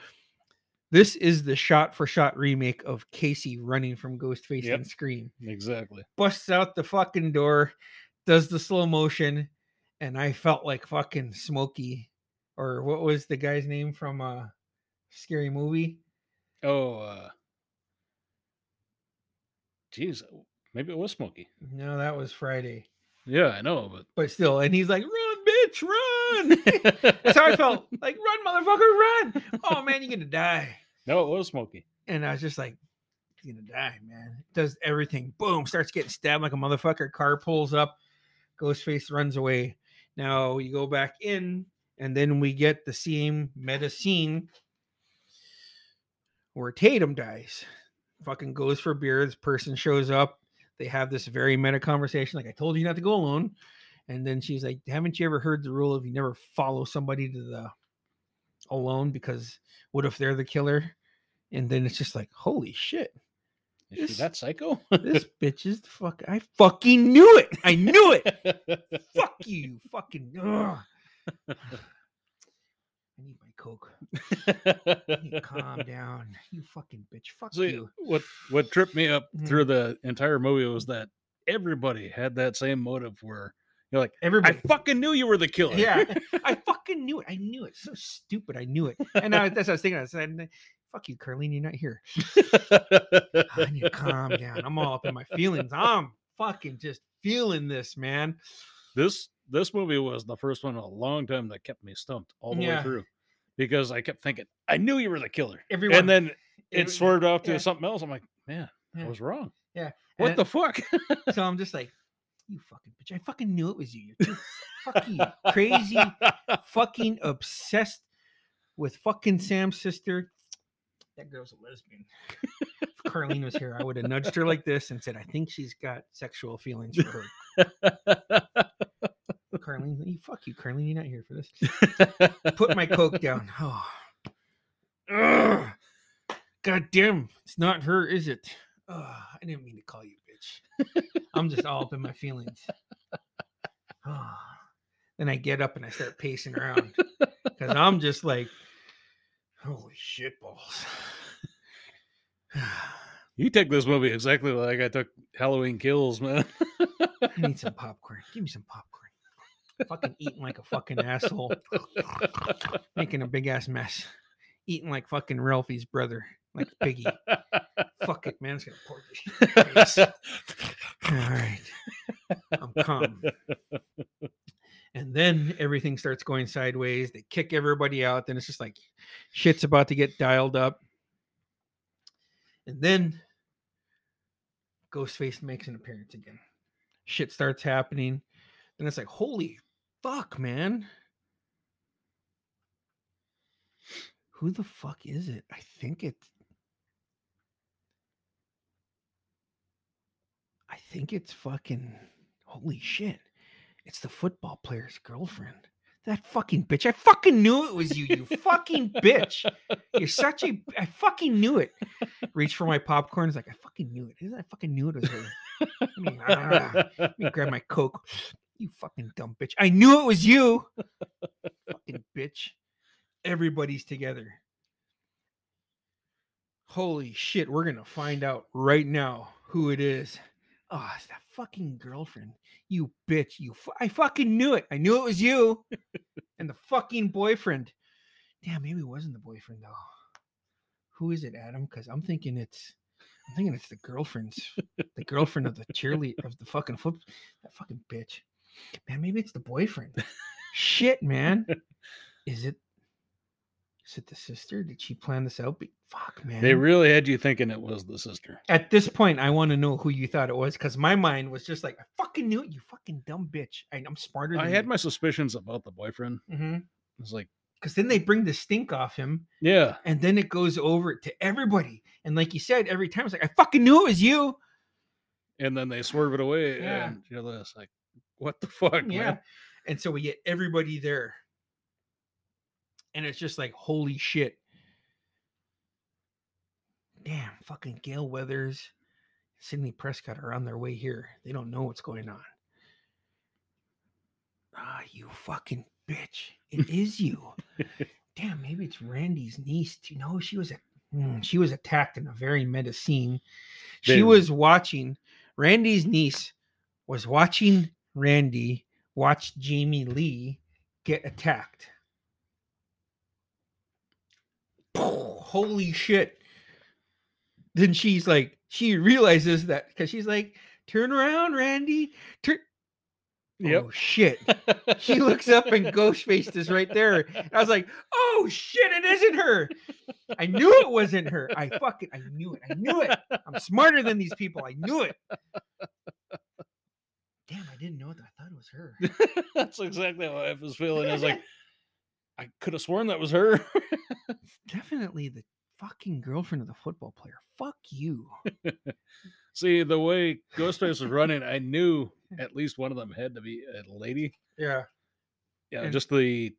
this is the shot for shot remake of casey running from ghostface Yep. and scream exactly. busts out the fucking door does the slow motion and i felt like fucking smokey or what was the guy's name from uh scary movie Oh, uh, geez, maybe it was Smokey. no that was friday Yeah, I know, but but still and he's like run bitch run run. That's how I felt. Like, run, motherfucker, run. Oh man, you're gonna die. no, it was Smokey. And I was just like, he's gonna die, man. Does everything. Boom, starts getting stabbed like a motherfucker. Car pulls up. Ghostface runs away. Now you go back in, and then we get the same meta scene where Tatum dies. Fucking goes for beer. This person shows up. They have this very meta conversation. Like I told you not to go alone. And then she's like, "Haven't you ever heard the rule of you never follow somebody to the alone because what if they're the killer?" And then it's just like, "Holy shit, Is This- she that psycho? this bitch is the fuck! I fucking knew it! I knew it! fuck you, fucking. Ugh. I need my coke. Calm down. You fucking bitch. Fuck So you. what what tripped me up through mm. the entire movie was that everybody had that same motive where you're like, I fucking knew you were the killer. Yeah, I fucking knew it. I knew it. So stupid. I knew it. And I, that's what I was thinking. I said, "Fuck you, Carlene. You're not here. I need to calm down. I'm all up in my feelings. I'm fucking just feeling this, man. this this movie was the first one in a long time that kept me stumped all the Yeah. way through because I kept thinking I knew you were the killer, Everyone. and then it swerved off to yeah. something else. I'm like, man, Yeah. I was wrong. Yeah. What And- the fuck? So I'm just like, you fucking bitch. I fucking knew it was you. You're too fucking crazy, fucking obsessed with fucking Sam's sister. That girl's a lesbian. if Carlene was here, I would have nudged her like this and said, I think she's got sexual feelings for her. Carlene, you fuck you, Carlene. You're not here for this. Put my coke down. Oh. Ugh. God damn, it's not her, is it? Ugh, I didn't mean to call you bitch. I'm just all up in my feelings. Then I get up and I start pacing around because I'm just like, holy shit balls. you take this movie exactly like I took Halloween Kills, man. I need some popcorn. Give me some popcorn. fucking eating like a fucking asshole. Making a big ass mess. Eating like fucking Ralphie's brother, like Piggy. Fuck it, man. It's gonna pour this shit in my face. All right. I'm calm. And then everything starts going sideways. They kick everybody out. Then it's just like shit's about to get dialed up. And then Ghostface makes an appearance again. Shit starts happening. And it's like, holy fuck, man. Who the fuck is it? I think it's I think it's fucking holy shit. It's the football player's girlfriend. That fucking bitch. I fucking knew it was you, you fucking bitch. You're such a I fucking knew it. Reach for my popcorn. It's like, I fucking knew it. I fucking knew it was her. I mean, ah, let me grab my Coke. You fucking dumb bitch. I knew it was you. fucking bitch. Everybody's together. Holy shit. We're to find out right now who it is. Oh, it's that fucking girlfriend. You bitch. You. Fu- I fucking knew it. I knew it was you. and the fucking boyfriend. Damn, maybe it wasn't the boyfriend though. Who is it, Adam? Because I'm thinking it's. I'm thinking it's the girlfriend's, the girlfriend of the cheerleader of the fucking foot, that fucking bitch. Man, maybe it's the boyfriend. Shit, man. Is it? Is it the sister? Did she plan this out? Be- Fuck, man. they really had you thinking it was the sister. At this point, I want to know who you thought it was because my mind was just like, I fucking knew it. You fucking dumb bitch. I, I'm smarter. Than I had my suspicions about the boyfriend. hmm I was like, Because then they bring the stink off him, yeah, and then it goes over to everybody. And like you said, every time it's like, I fucking knew it was you. and then they swerve it away, Yeah. and you're just like, what the fuck, yeah. man? And so we get everybody there. And it's just like, holy shit. Damn, fucking Gale Weathers, Sidney Prescott are on their way here. They don't know what's going on. Ah, you fucking bitch. It is you. Damn, maybe it's Randy's niece. Do you know she was a Hmm, she was attacked in a very meta scene. She They- was watching Randy's niece was watching Randy watch Jamie Lee get attacked. Holy shit. Then she's like, she realizes that because she's like, turn around, Randy. Turn. Oh, yep. Oh shit. She looks up and Ghostface is right there. I was like, oh shit, it isn't her. I knew it wasn't her. I fucking I knew it. I knew it. I'm smarter than these people. I knew it. Damn, I didn't know that. I thought it was her. That's exactly how I was feeling. I was like, I could have sworn that was her. Definitely the fucking girlfriend of the football player. Fuck you. See, the way Ghostface was running, I knew at least one of them had to be a lady. Yeah. Yeah, And- just the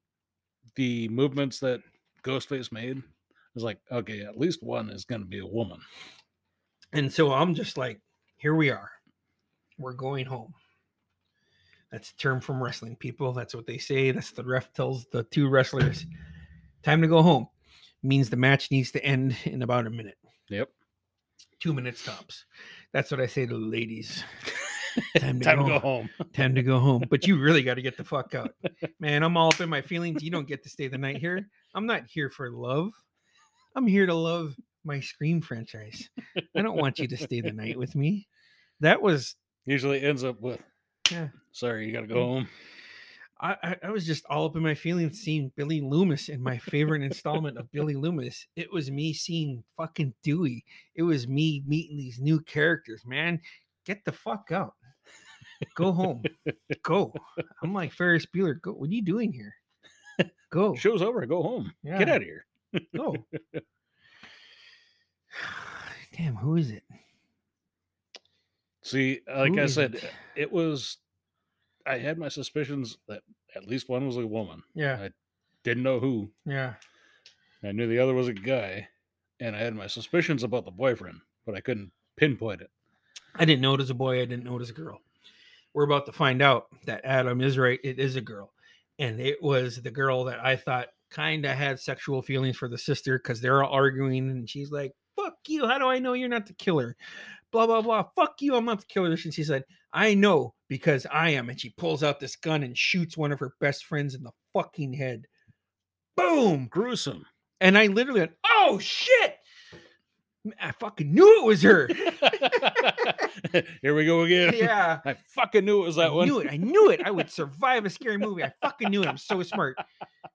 the movements that Ghostface made. I was like, okay, at least one is going to be a woman. And so I'm just like, here we are. We're going home. That's a term from wrestling people. That's what they say. That's the ref tells the two wrestlers, time to go home. Means the match needs to end in about a minute. Yep. Two minutes tops. That's what I say to the ladies. Time to, Time go, to go home. Time to go home. But you really got to get the fuck out. Man, I'm all up in my feelings. You don't get to stay the night here. I'm not here for love. I'm here to love my Scream franchise. I don't want you to stay the night with me. That was Usually ends up with, Yeah. sorry, you got to go home. I, I I was just all up in my feelings seeing Billy Loomis in my favorite installment of Billy Loomis. It was me seeing fucking Dewey. It was me meeting these new characters, man. Get the fuck out. Go home. Go. I'm like Ferris Bueller. Go. What are you doing here? Go. Show's over. Go home. Get out of here. Go. Damn, who is it? See, uh, like Who I said, it? Uh, it was, I had my suspicions that at least one was a woman. Yeah. I didn't know who. Yeah. I knew the other was a guy, and I had my suspicions about the boyfriend, but I couldn't pinpoint it. I didn't know it was a boy. I didn't know it was a girl. We're about to find out that Adam is right. It is a girl. And it was the girl that I thought kind of had sexual feelings for the sister because they're all arguing. And she's like, fuck you. How do I know you're not the killer? Blah, blah, blah. Fuck you. I'm not the killer. And she said, I know because I am. And she pulls out this gun and shoots one of her best friends in the fucking head. Boom. Gruesome. And I literally went, oh shit. I fucking knew it was her. Here we go again. yeah. I fucking knew it was that I one. knew it. I knew it. I would survive a scary movie. I fucking knew it. I'm so smart.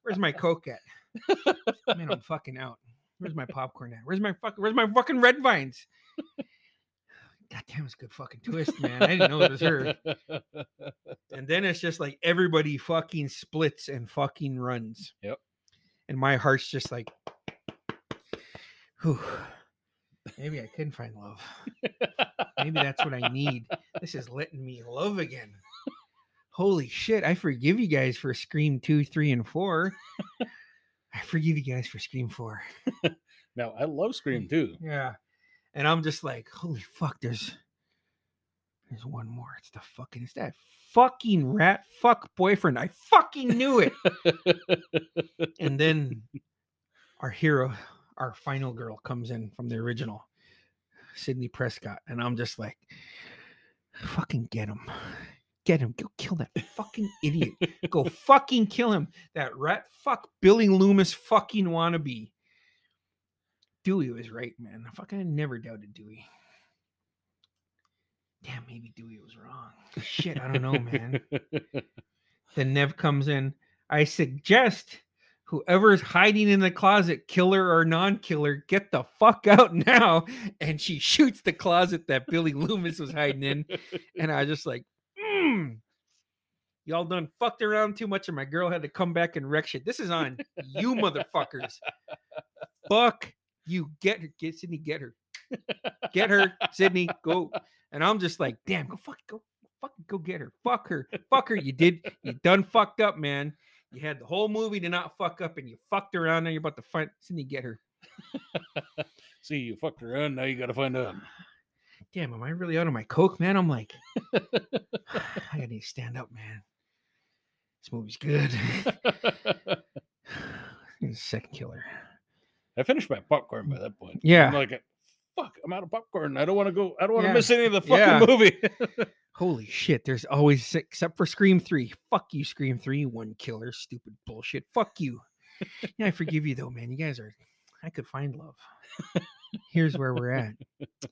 Where's my coke at? Man, I'm fucking out. Where's my popcorn at? Where's my fucking Where's my fucking red vines? God damn, it's a good fucking twist, man. I didn't know it was her. And then it's just like everybody fucking splits and fucking runs. Yep. And my heart's just like, whew. Maybe I can find love. Maybe that's what I need. This is letting me love again. Holy shit. I forgive you guys for Scream 2, 3, and 4. I forgive you guys for Scream 4. now I love Scream 2. Yeah. And I'm just like, holy fuck, there's there's one more. It's the fucking it's that fucking rat fuck boyfriend. I fucking knew it. and then our hero, our final girl comes in from the original, Sidney Prescott. And I'm just like, fucking get him. Get him. Go kill that fucking idiot. Go fucking kill him. That rat fuck Billy Loomis fucking wannabe. Dewey was right, man. I fucking never doubted Dewey. Damn, maybe Dewey was wrong. Shit, I don't know, man. Then Neve comes in. I suggest whoever's hiding in the closet, killer or non-killer, get the fuck out now. And she shoots the closet that Billy Loomis was hiding in. And I was just like, mm, y'all done fucked around too much, and my girl had to come back and wreck shit. This is on you, motherfuckers. Fuck you. Get her. Get Sidney. Get her. Get her, Sidney. Go. And I'm just like, damn, go fuck, go fucking go get her. Fuck her. Fuck her. You did. You done fucked up, man. You had the whole movie to not fuck up, and you fucked around. Now you're about to find Sidney. Get her. See, you fucked around. Now you got to find out. Damn, am I really out of my coke, man? I'm like, I gotta need to stand up, man. This movie's good. Second killer. I finished my popcorn by that point. Yeah. I'm like, fuck, I'm out of popcorn. I don't want to go. I don't want to Yeah. miss any of the fucking Yeah. movie. Holy shit, there's always except for Scream 3. Fuck you, Scream 3, one killer, stupid bullshit. Fuck you. Yeah, I forgive you though, man. You guys are I could find love. Here's where we're at.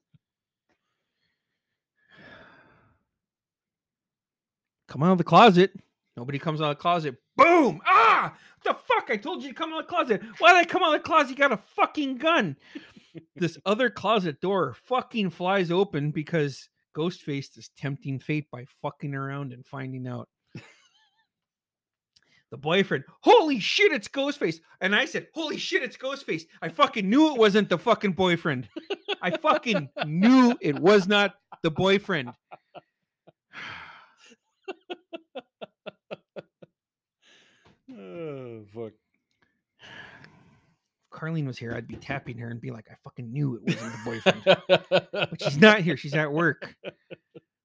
come out of the closet. Nobody comes out of the closet. Boom! Ah! What the fuck? I told you to come out of the closet. Why did I come out of the closet? You got a fucking gun. this other closet door fucking flies open because Ghostface is tempting fate by fucking around and finding out. the boyfriend, holy shit, it's Ghostface. And I said, holy shit, it's Ghostface. I fucking knew it wasn't the fucking boyfriend. I fucking knew it was not the boyfriend. Oh fuck. If Carlene was here, I'd be tapping her and be like, I fucking knew it wasn't the boyfriend. but she's not here. She's at work.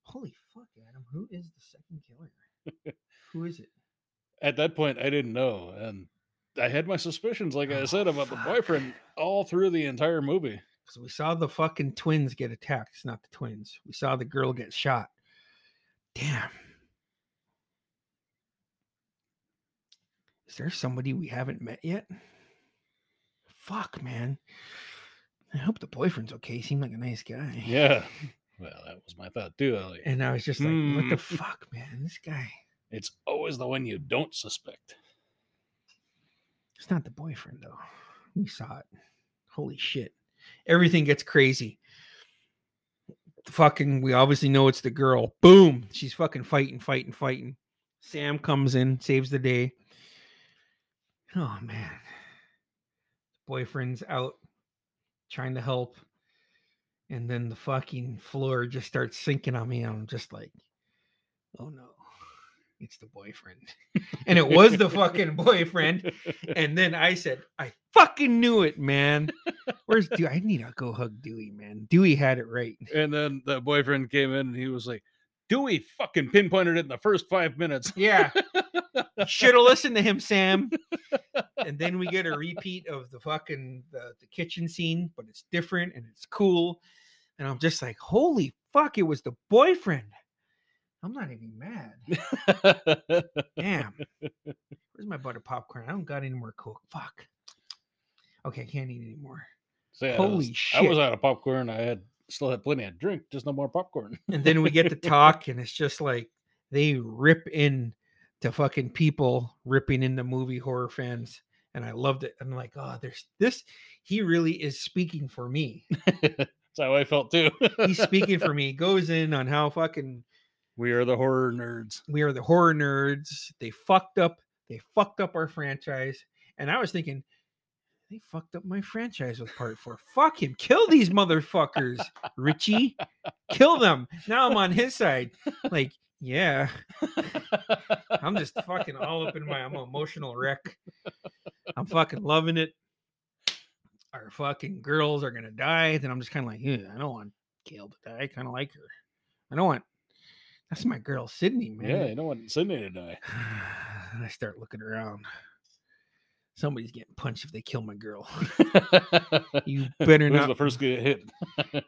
Holy fuck, Adam. Who is the second killer? Who is it? At that point, I didn't know, and I had my suspicions, like I Oh, said, about the boyfriend all through the entire movie. Because we saw the fucking twins get attacked. It's not the twins. We saw the girl get shot. Damn. Is there somebody we haven't met yet? Fuck, man. I hope the boyfriend's okay. He seemed like a nice guy. Yeah. Well, that was my thought too. Ellie. And I was just like, what the Hmm. fuck, man? This guy. It's always the one you don't suspect. It's not the boyfriend, though. We saw it. Holy shit. Everything gets crazy. Fucking, we obviously know it's the girl. Boom. She's fucking fighting, fighting, fighting. Sam comes in, saves the day. Oh, man. Boyfriend's out trying to help. And then the fucking floor just starts sinking on me. And I'm just like, oh no, it's the boyfriend. and it was the fucking boyfriend. And then I said, I fucking knew it, man. Where's Dewey? I need to go hug Dewey, man. Dewey had it right. And then the boyfriend came in and he was like, Dewey fucking pinpointed it in the first five minutes. Yeah. Should have listened to him, Sam. And then we get a repeat of the fucking the, the kitchen scene, but it's different and it's cool. And I'm just like, holy fuck, it was the boyfriend. I'm not even mad. Damn. Where's my butter popcorn? I don't got any more Coke. Fuck. Okay, I can't eat anymore. So, yeah, I Holy was, shit. I was out of popcorn. I had still had plenty of drink, just no more popcorn. and then we get to talk and it's just like they rip in to fucking people ripping into movie horror fans and i loved it i'm like oh there's this he really is speaking for me That's how I felt too. he's speaking for me He goes in on how fucking we are the horror nerds. we are the horror nerds they fucked up they fucked up our franchise and i was thinking they fucked up my franchise with part four fuck him kill these motherfuckers richie kill them now i'm on his side like yeah I'm just fucking all up in my I'm an emotional wreck. I'm fucking loving it. Our fucking girls are gonna die. Then I'm just kind of like, yeah, I don't want Gale to die. I kind of like her. I don't want that's my girl Sidney, man. yeah, you don't want Sidney to die. and I start looking around. Somebody's getting punched if they kill my girl. You better not Who's not. the first to get hit?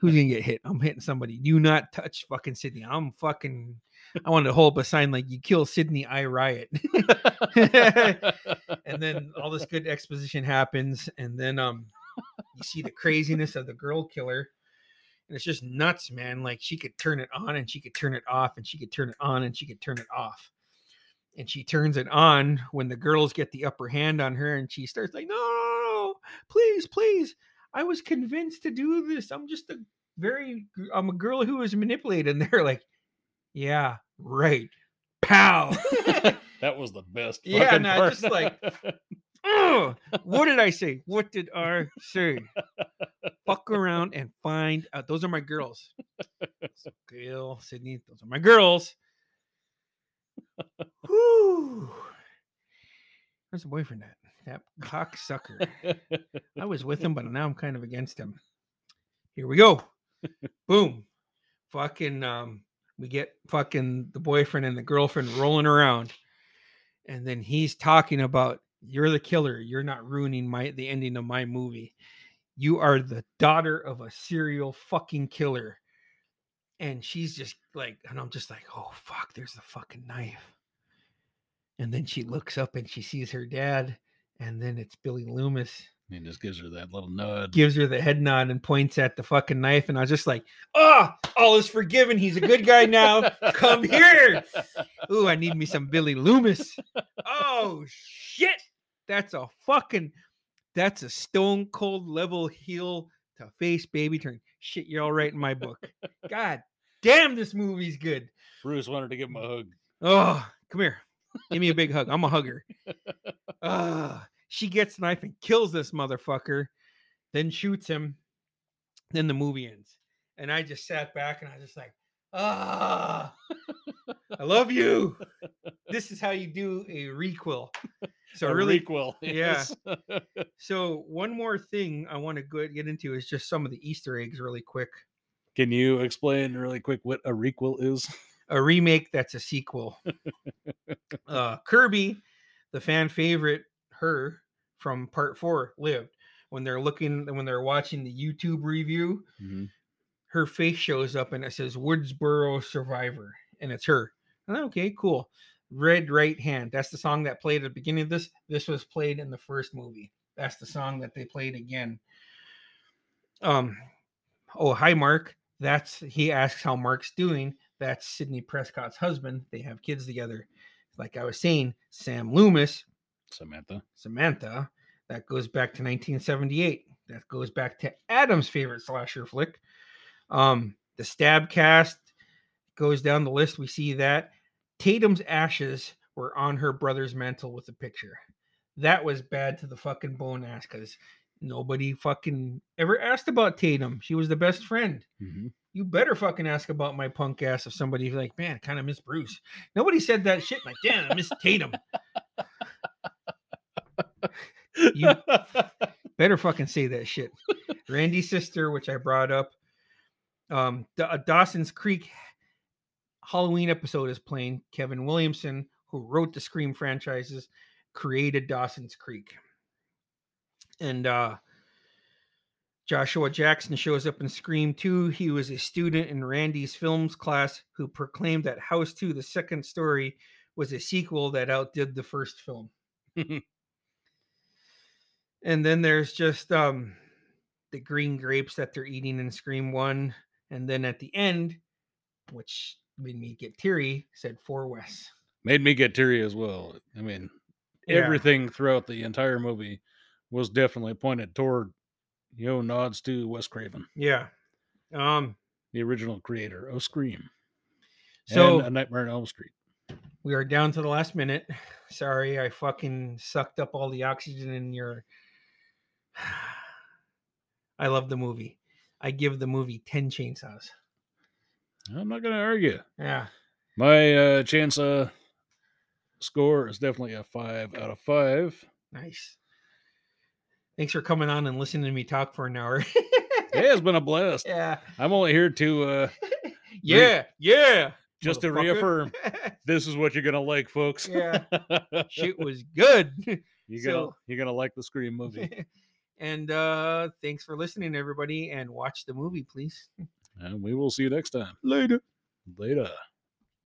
Who's gonna get hit? I'm hitting somebody. Do not touch fucking Sidney. I'm fucking. I wanted to hold up a sign like "You kill Sidney, I riot." and then all this good exposition happens and then um you see the craziness of the girl killer and it's just nuts man. Like she could turn it on and she could turn it off and she could turn it on and she could turn it off. And she turns it on when the girls get the upper hand on her and she starts like no, no, no, no please please. I was convinced to do this. I'm just a very i'm a girl who was manipulated. And they're like yeah right pow that was the best. Yeah, no, part. just like- what did I say? What did I say? Fuck around and find out. Those are my girls. So Gale, Sidney, those are my girls. Whew. Where's the boyfriend at? That cocksucker. I was with him, but now I'm kind of against him. Here we go. Boom. Fucking um we get fucking the boyfriend and the girlfriend rolling around. And then he's talking about you're the killer. You're not ruining my the ending of my movie. You are the daughter of a serial fucking killer. And she's just like, and I'm just like, oh fuck, there's the fucking knife. And then she looks up and she sees her dad, and then it's Billy Loomis. He just gives her that little nod. gives her the head nod and points at the fucking knife. And I was just like, oh, all is forgiven. He's a good guy now. Come here. Ooh, I need me some Billy Loomis. Oh shit. That's a fucking that's a stone cold level heel to face baby turn. Shit, you're all right in my book. God damn, this movie's good. Bruce wanted to give him a hug. Oh, come here. Give me a big hug. I'm a hugger. Ah, she gets knife and kills this motherfucker, then shoots him. Then the movie ends. And I just sat back and I was just like, ah, I love you. This is how you do a requel. So A really, requel. yeah. yes. so one more thing I want to get into is just some of the Easter eggs really quick. Can you explain really quick what a requel is? a remake that's a sequel. uh, Kirby, the fan favorite, her from part four, lived. When they're looking, when they're watching the YouTube review, Mhm. her face shows up and it says Woodsboro Survivor, and it's her. I'm okay, cool. Red Right Hand. That's the song that played at the beginning of this. This was played in the first movie. That's the song that they played again. Um, oh, hi, Mark. That's he asks how Mark's doing. That's Sidney Prescott's husband. They have kids together. Like I was saying, Sam Loomis, Samantha. Samantha. That goes back to 1978. That goes back to Adam's favorite slasher flick. Um, the stab cast goes down the list. We see that Tatum's ashes were on her brother's mantle with a picture. That was bad to the fucking bone ass because nobody fucking ever asked about Tatum. She was the best friend. Mhm. You better fucking ask about my punk ass if somebody's like, man, kind of miss Bruce. Nobody said that shit. Like, damn, I miss Tatum. You better fucking say that shit. Randy's sister, which I brought up, um, uh, Dawson's Creek Halloween episode is playing. Kevin Williamson, who wrote the Scream franchises, created Dawson's Creek, and uh, Joshua Jackson shows up in Scream 2. He was a student in Randy's films class who proclaimed that House 2, the second story, was a sequel that outdid the first film. and then there's just um the green grapes that they're eating in Scream 1. And then at the end, which made me get teary, said For Wes. Made me get teary as well. I mean, Yeah. everything throughout the entire movie was definitely pointed toward, you know, nods to Wes Craven, Yeah. Um, the original creator of Scream. so and A Nightmare on Elm Street. we are down to the last minute. Sorry, I fucking sucked up all the oxygen in your. I love the movie. I give the movie 10 chainsaws. I'm not going to argue. Yeah. My uh, chance uh, score is definitely a five out of five. Nice. Thanks for coming on and listening to me talk for an hour. Hey, it's been a blast. yeah. I'm only here to uh, Yeah. Yeah. just to reaffirm this is what you're gonna like, folks. Yeah. Shit was good. you're gonna So- you're gonna like the Scream movie, and uh thanks for listening, everybody, and watch the movie, please. and we will see you next time. Later. Later.